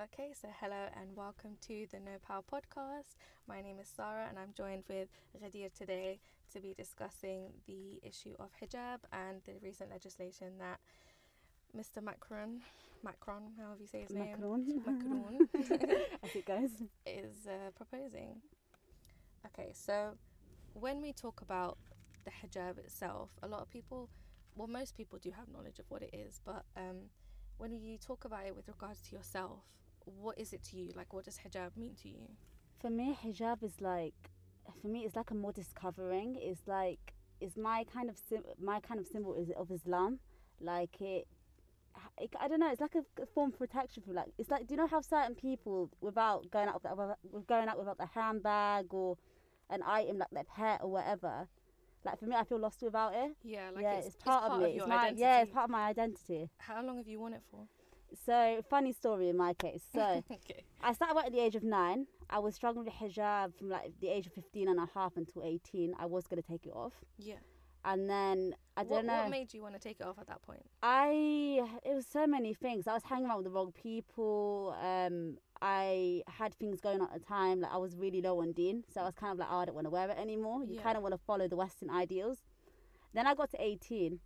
Okay, so hello and welcome to the No Power podcast. My name is Sara and I'm joined with Ghadir today to be discussing the issue of hijab and the recent legislation that Mr. Macron, Macron, however you say his Macron. name, Macron, As it goes. is uh, proposing. Okay, so when we talk about the hijab itself, a lot of people, well, most people do have knowledge of what it is, but um, when you talk about it with regards to yourself, what is it to you? Like, what does hijab mean to you? For me, hijab is like, for me, it's like a modest covering. It's like, it's my kind of sim- my kind of symbol is of Islam. Like it, it I don't know. It's like a, a form of protection for like. It's like, do you know how certain people, without going out, without, with going out without their handbag or an item like their pet or whatever. Like for me, I feel lost without it. Yeah, like yeah, it's, it's, part of me. your it's my identity. yeah, it's part of my identity. How long have you worn it for? So funny story in my case. So. okay. I started work at the age of nine. I was struggling with hijab from like the age of 15 and a half until 18. I was going to take it off. Yeah. And then, I what, don't know. What made you want to take it off at that point? I, it was so many things. I was hanging around with the wrong people. Um, I had things going on at the time. Like I was really low on Deen, So I was kind of like, oh, I don't want to wear it anymore. You Yeah. kind of want to follow the Western ideals. Then I got to 18.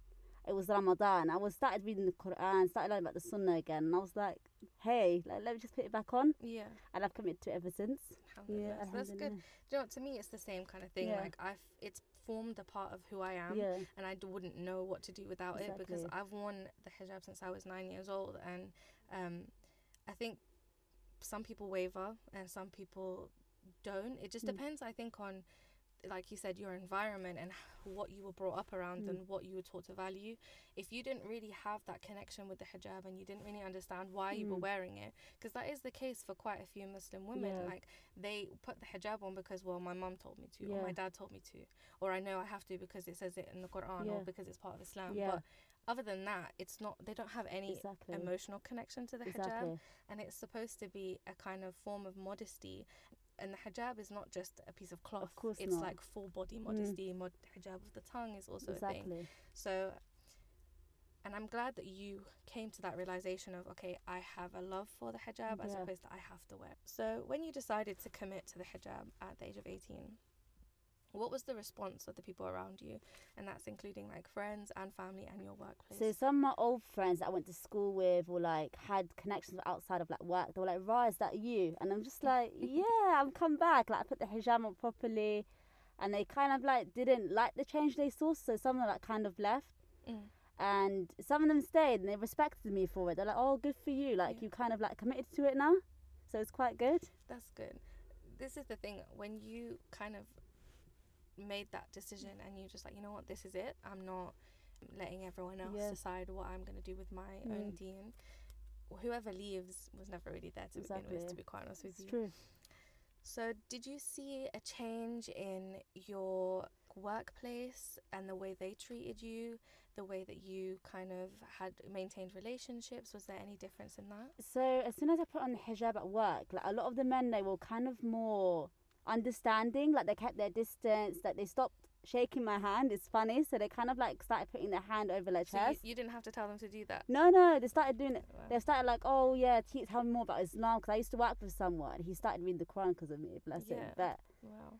It was Ramadan. I was started reading the Quran, started learning about the Sunnah again. And I was like, hey, like, let me just put it back on. Yeah. And I've committed to it ever since. Alhamdulillah. So that's good. Do you know, what, to me, it's the same kind of thing. Yeah. Like I've, it's formed a part of who I am, Yeah. and I d- wouldn't know what to do without it because I've worn the hijab since I was nine years old, and um, I think some people waver and some people don't. It just Mm. depends, I think, on like you said, your environment and what you were brought up around Mm. and what you were taught to value. If you didn't really have that connection with the hijab and you didn't really understand why you were Mm. wearing it, because that is the case for quite a few Muslim women. Yeah. Like they put the hijab on because, well, my mum told me to, or my dad told me to, or I know I have to because it says it in the Quran, or because it's part of Islam. Yeah. But other than that, it's not. They don't have any Exactly. emotional connection to the hijab and it's supposed to be a kind of form of modesty and the hijab is not just a piece of cloth Of course it's not. like full body mm. modesty mod- hijab of the tongue is also a thing Exactly. so and i'm glad that you came to that realization of okay i have a love for the hijab as opposed to i have to wear it. so when you decided to commit to the hijab at the age of 18 what was the response of the people around you and that's including like friends and family and your workplace So some of my old friends that I went to school with or like had connections outside of like work, they were like, Ra, is that you? And I'm just like, Yeah, I'm come back. Like I put the hijab on properly and they kind of like didn't like the change they saw, so some of them like kind of left. Mm. And some of them stayed and they respected me for it. They're like, Oh, good for you. Like Yeah. you kind of like committed to it now. So it's quite good. That's good. This is the thing when you kind of made that decision and you're just like, you know what, this is it. I'm not letting everyone else Yeah. decide what I'm going to do with my own Mm. deen. Whoever leaves was never really there to begin with, to be quite honest with It's you. true. So, did you see a change in your workplace and the way they treated you, the way that you kind of had maintained relationships? Was there any difference in that? So as soon as I put on the hijab at work, like a lot of the men, they were kind of more understanding. Like they kept their distance. Like they stopped shaking my hand. It's funny. So they kind of like started putting their hand over their So, you, chest. you didn't have to tell them to do that. no, no, they started doing it. Wow. They started like, oh yeah, te- tell me more about Islam. Because I used to work with someone. He started reading the Quran because of me. Bless him. But Wow.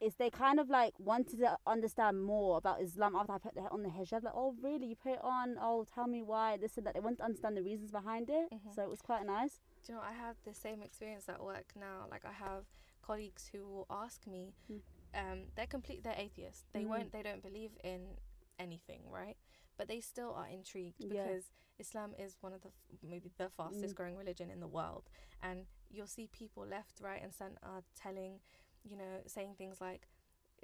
it's they kind of like wanted to understand more about Islam after I put the, on the hijab. Like, oh really? You put it on? Oh, tell me why this and that. They want to understand the reasons behind it. Mhm. So it was quite nice. Do you know, I have the same experience at work now. Like I have colleagues who will ask me, Mm. um, they're complete, they're atheists. They Mm. won't, they don't believe in anything, right? But they still are intrigued Yeah. because Islam is one of the maybe the fastest Mm. growing religion in the world, and you'll see people left, right, and centre telling, you know, saying things like.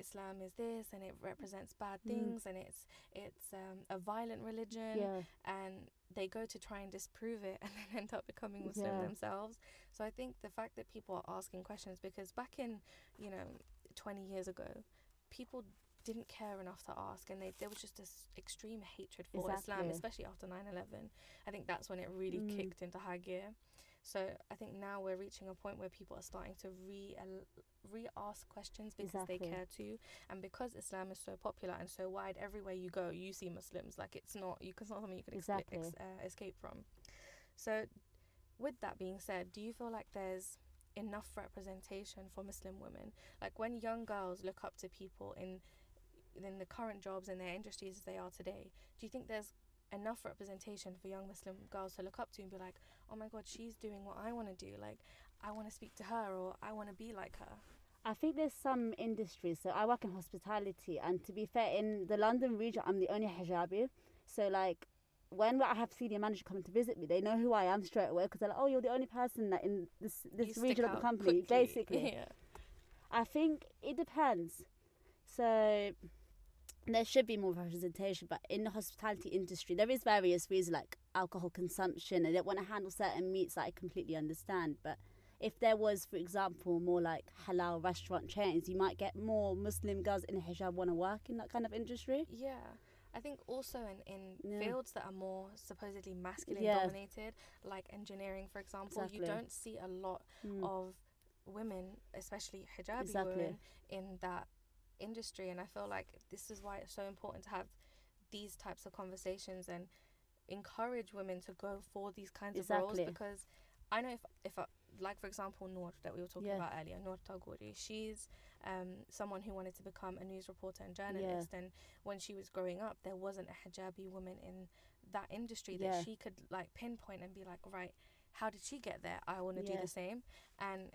Islam is this, and it represents bad Mm. things, and it's it's um, a violent religion, Yeah. and they go to try and disprove it and then end up becoming Muslim Yeah. themselves. So I think the fact that people are asking questions because back in, you know, 20 years ago, people didn't care enough to ask and they there was just this extreme hatred for Islam, especially after 9/11. I think that's when it really Mm. kicked into high gear. So I think now we're reaching a point where people are starting to re re-ask questions because they care too, and because Islam is so popular and so wide, everywhere you go, you see Muslims. Like it's not you. It's not something you could expli- Exactly. ex- uh, escape from. So, with that being said, do you feel like there's enough representation for Muslim women? Like when young girls look up to people in in the current jobs in their industries as they are today, do you think there's enough representation for young Muslim girls to look up to and be like, oh my god, she's doing what I want to do. Like, I want to speak to her or I want to be like her. I think there's some industries. So I work in hospitality, and to be fair, in the London region, I'm the only hijabi. So like, when I have senior manager coming to visit me, they know who I am straight away because they're like, "Oh, you're the only person that in this this You region of the company." quickly. Basically, yeah. I think it depends. So there should be more representation, but in the hospitality industry, there is various reasons like alcohol consumption, and they want to handle certain meats that I completely understand. But if there was, for example, more like halal restaurant chains, you might get more Muslim girls in the hijab want to work in that kind of industry. Yeah. I think also in, in Yeah. fields that are more supposedly masculine Yeah. dominated, like engineering, for example, you don't see a lot Mm. of women, especially hijabi Exactly. women, in that industry. And I feel like this is why it's so important to have these types of conversations and encourage women to go for these kinds of roles because I know if if I, like for example Noor that we were talking Yeah. about earlier, Noor Tagouri, she's um, someone who wanted to become a news reporter and journalist and when she was growing up there wasn't a hijabi woman in that industry that Yeah. she could like pinpoint and be like right how did she get there i want to do the same and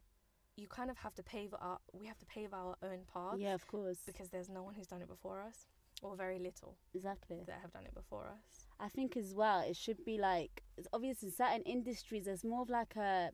you kind of have to pave our we have to pave our own path Yeah, of course. because there's no one who's done it before us or very little Exactly. that have done it before us I think as well, it should be like it's obvious in certain industries. There's more of like a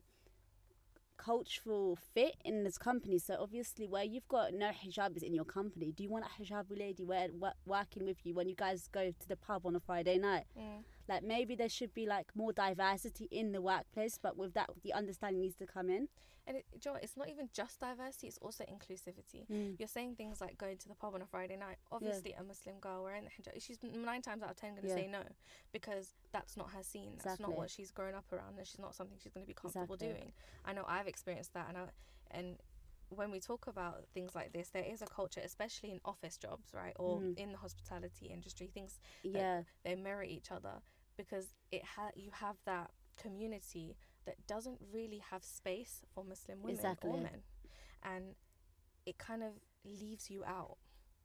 cultural fit in this company. So obviously, where you've got no hijabis in your company, do you want a hijabi lady where, wo- working with you when you guys go to the pub on a Friday night? mm. Like maybe there should be like more diversity in the workplace, but with that, the understanding needs to come in. and it, know it's not even just diversity it's also inclusivity you're saying things like going to the pub on a Friday night. Obviously, a Muslim girl wearing the hijab, she's nine times out of ten going to Yeah. say no because that's not her scene. That's not what she's grown up around, and she's not something she's going to be comfortable Exactly. doing. I know I've experienced that, and I, and when we talk about things like this, there is a culture, especially in office jobs, right, or Mm. in the hospitality industry. Things Yeah, they mirror each other because it ha- you have that community that doesn't really have space for Muslim women Exactly. or men, and it kind of leaves you out.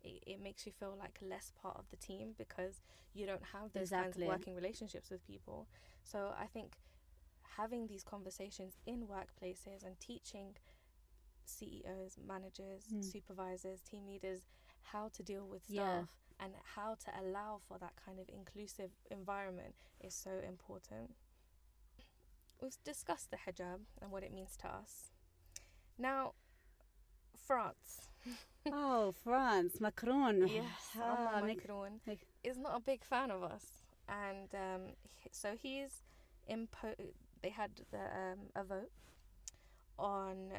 It, it makes you feel like less part of the team because you don't have those kinds of working relationships with people. So I think having these conversations in workplaces and teaching CEOs, managers, Mm. supervisors, team leaders how to deal with staff and how to allow for that kind of inclusive environment is so important. We've discussed the hijab and what it means to us. Now, France. oh, France, Macron. Yes, Ah, Macron make- is not a big fan of us, and um, so he's impo. They had the, um, a vote on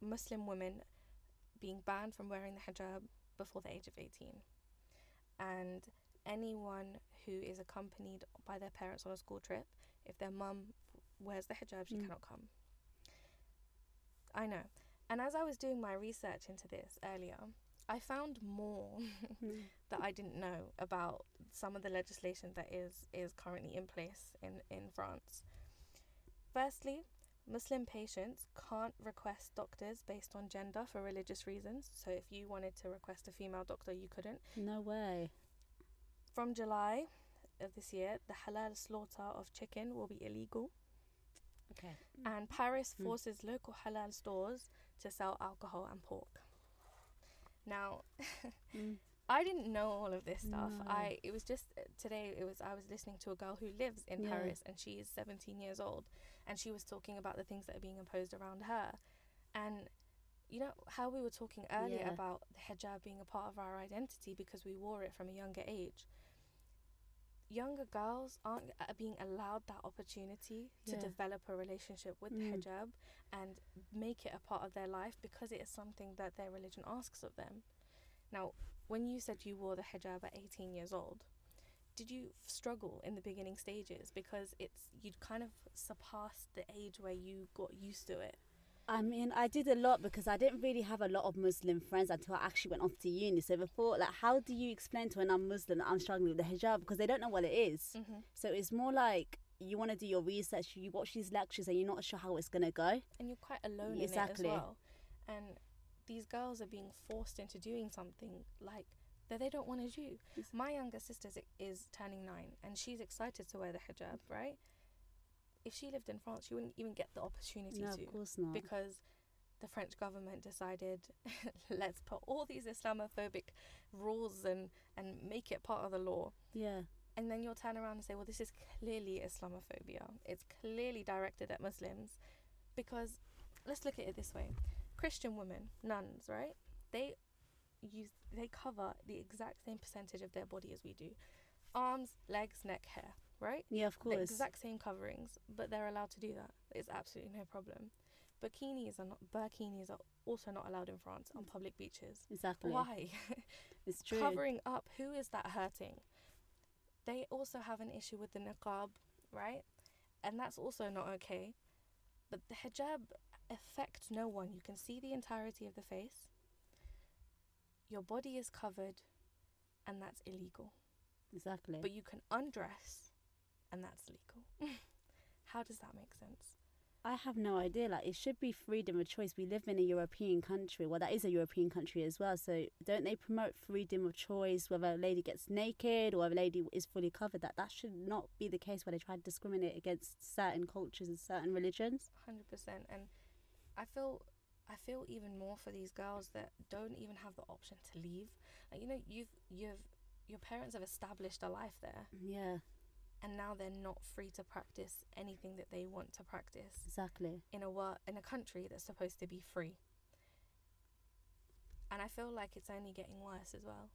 Muslim women being banned from wearing the hijab before the age of eighteen, and anyone who is accompanied by their parents on a school trip, if their mum wears the hijab, she Mm. cannot come. I know. And as I was doing my research into this earlier, I found more Mm. that I didn't know about some of the legislation that is is currently in place in in France. Firstly, Muslim patients can't request doctors based on gender for religious reasons. So if you wanted to request a female doctor, you couldn't. No way. From July of this year, the halal slaughter of chicken will be illegal, Okay. and Paris Mm. forces local halal stores to sell alcohol and pork. Now, Mm. I didn't know all of this stuff. No. I it was just uh, today. It was I was listening to a girl who lives in Yeah. Paris and she is 17 years old, and she was talking about the things that are being imposed around her, and you know how we were talking earlier Yeah. about the hijab being a part of our identity because we wore it from a younger age. Younger girls aren't uh, being allowed that opportunity to Yeah. develop a relationship with the Mm. hijab and make it a part of their life because it is something that their religion asks of them. Now, when you said you wore the hijab at 18 years old, did you struggle in the beginning stages because it's you'd kind of surpassed the age where you got used to it? I mean, I did a lot because I didn't really have a lot of Muslim friends until I actually went off to uni. So before, like, how do you explain to a non-Muslim that I'm struggling with the hijab because they don't know what it is? Mm-hmm. So it's more like you want to do your research, you watch these lectures, and you're not sure how it's gonna go. and you're quite alone Exactly. in it as well. And these girls are being forced into doing something like that they don't want to do. My younger sister is- is turning nine, and she's excited to wear the hijab, right? If she lived in France, she wouldn't even get the opportunity No, to of course not. because the French government decided let's put all these Islamophobic rules and and make it part of the law. yeah, And then you'll turn around and say, well, this is clearly Islamophobia. It's clearly directed at Muslims. Because let's look at it this way Christian women, nuns, right? They use they cover the exact same percentage of their body as we do arms, legs, neck, hair, right? yeah, of The course. exact same coverings, but they're allowed to do that. It's absolutely no problem. Bikinis are not burkinis are also not allowed in France on public beaches. Exactly. Why? It's true. covering up who is that hurting they also have an issue with the niqab right and that's also not okay but the hijab affects no one you can see the entirety of the face your body is covered and that's illegal Exactly. but you can undress and that's legal how does that make sense I have no idea. Like, it should be freedom of choice. We live in a European country. Well, that is a European country as well. So, don't they promote freedom of choice? Whether a lady gets naked or a lady is fully covered, that that should not be the case. Where they try to discriminate against certain cultures and certain religions. 100% and i feel i feel even more for these girls that don't even have the option to leave. Like you know you've you've your parents have established a life there. Mm, yeah, and now they're not free to practice anything that they want to practice exactly. in a wor- in a country that's supposed to be free. And i feel like it's only getting worse as well.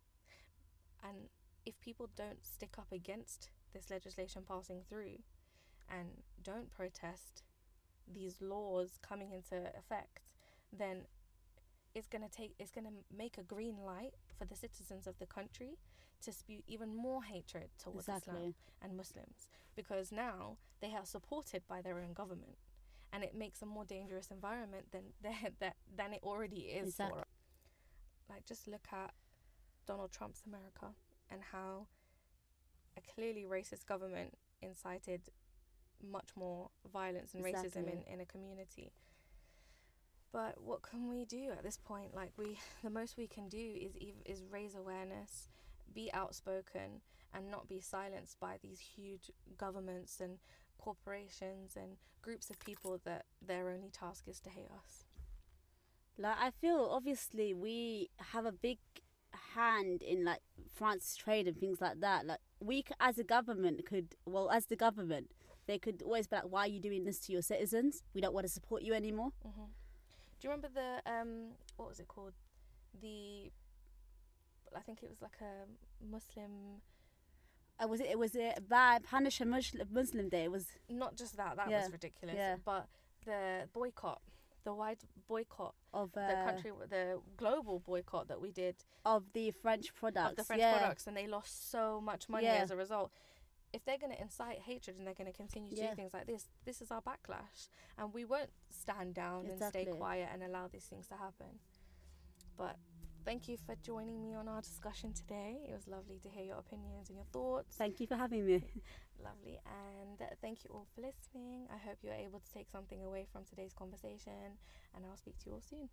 And if people don't stick up against this legislation passing through and don't protest these laws coming into effect then it's going to take it's going to make a green light for the citizens of the country to spew even more hatred towards Islam and Muslims because now they are supported by their own government and it makes a more dangerous environment than that than it already is Exactly. like just look at Donald Trump's America and how a clearly racist government incited much more violence and racism in, in a community. But what can we do at this point? Like we the most we can do is ev- is raise awareness be outspoken and not be silenced by these huge governments and corporations and groups of people that their only task is to hate us. Like I feel obviously we have a big hand in like France trade and things like that. Like we as a government could well as the government they could always be like, why are you doing this to your citizens? We don't want to support you anymore. hmm do you remember the um what was it called the I think it was like a Muslim Uh, was it? It was it bad punish a Muslim, Muslim Day. It was not just that that Yeah, was ridiculous yeah. but the boycott the wide boycott of uh, the country the global boycott that we did of the French products. of the French yeah. products, and they lost so much money as a result. If they're going to incite hatred and they're going to continue to Yeah. do things like this, this is our backlash, and we won't stand down and stay quiet and allow these things to happen. But thank you for joining me on our discussion today. It was lovely to hear your opinions and your thoughts. Thank you for having me. Lovely, and thank you all for listening. I hope you're able to take something away from today's conversation, and I'll speak to you all soon.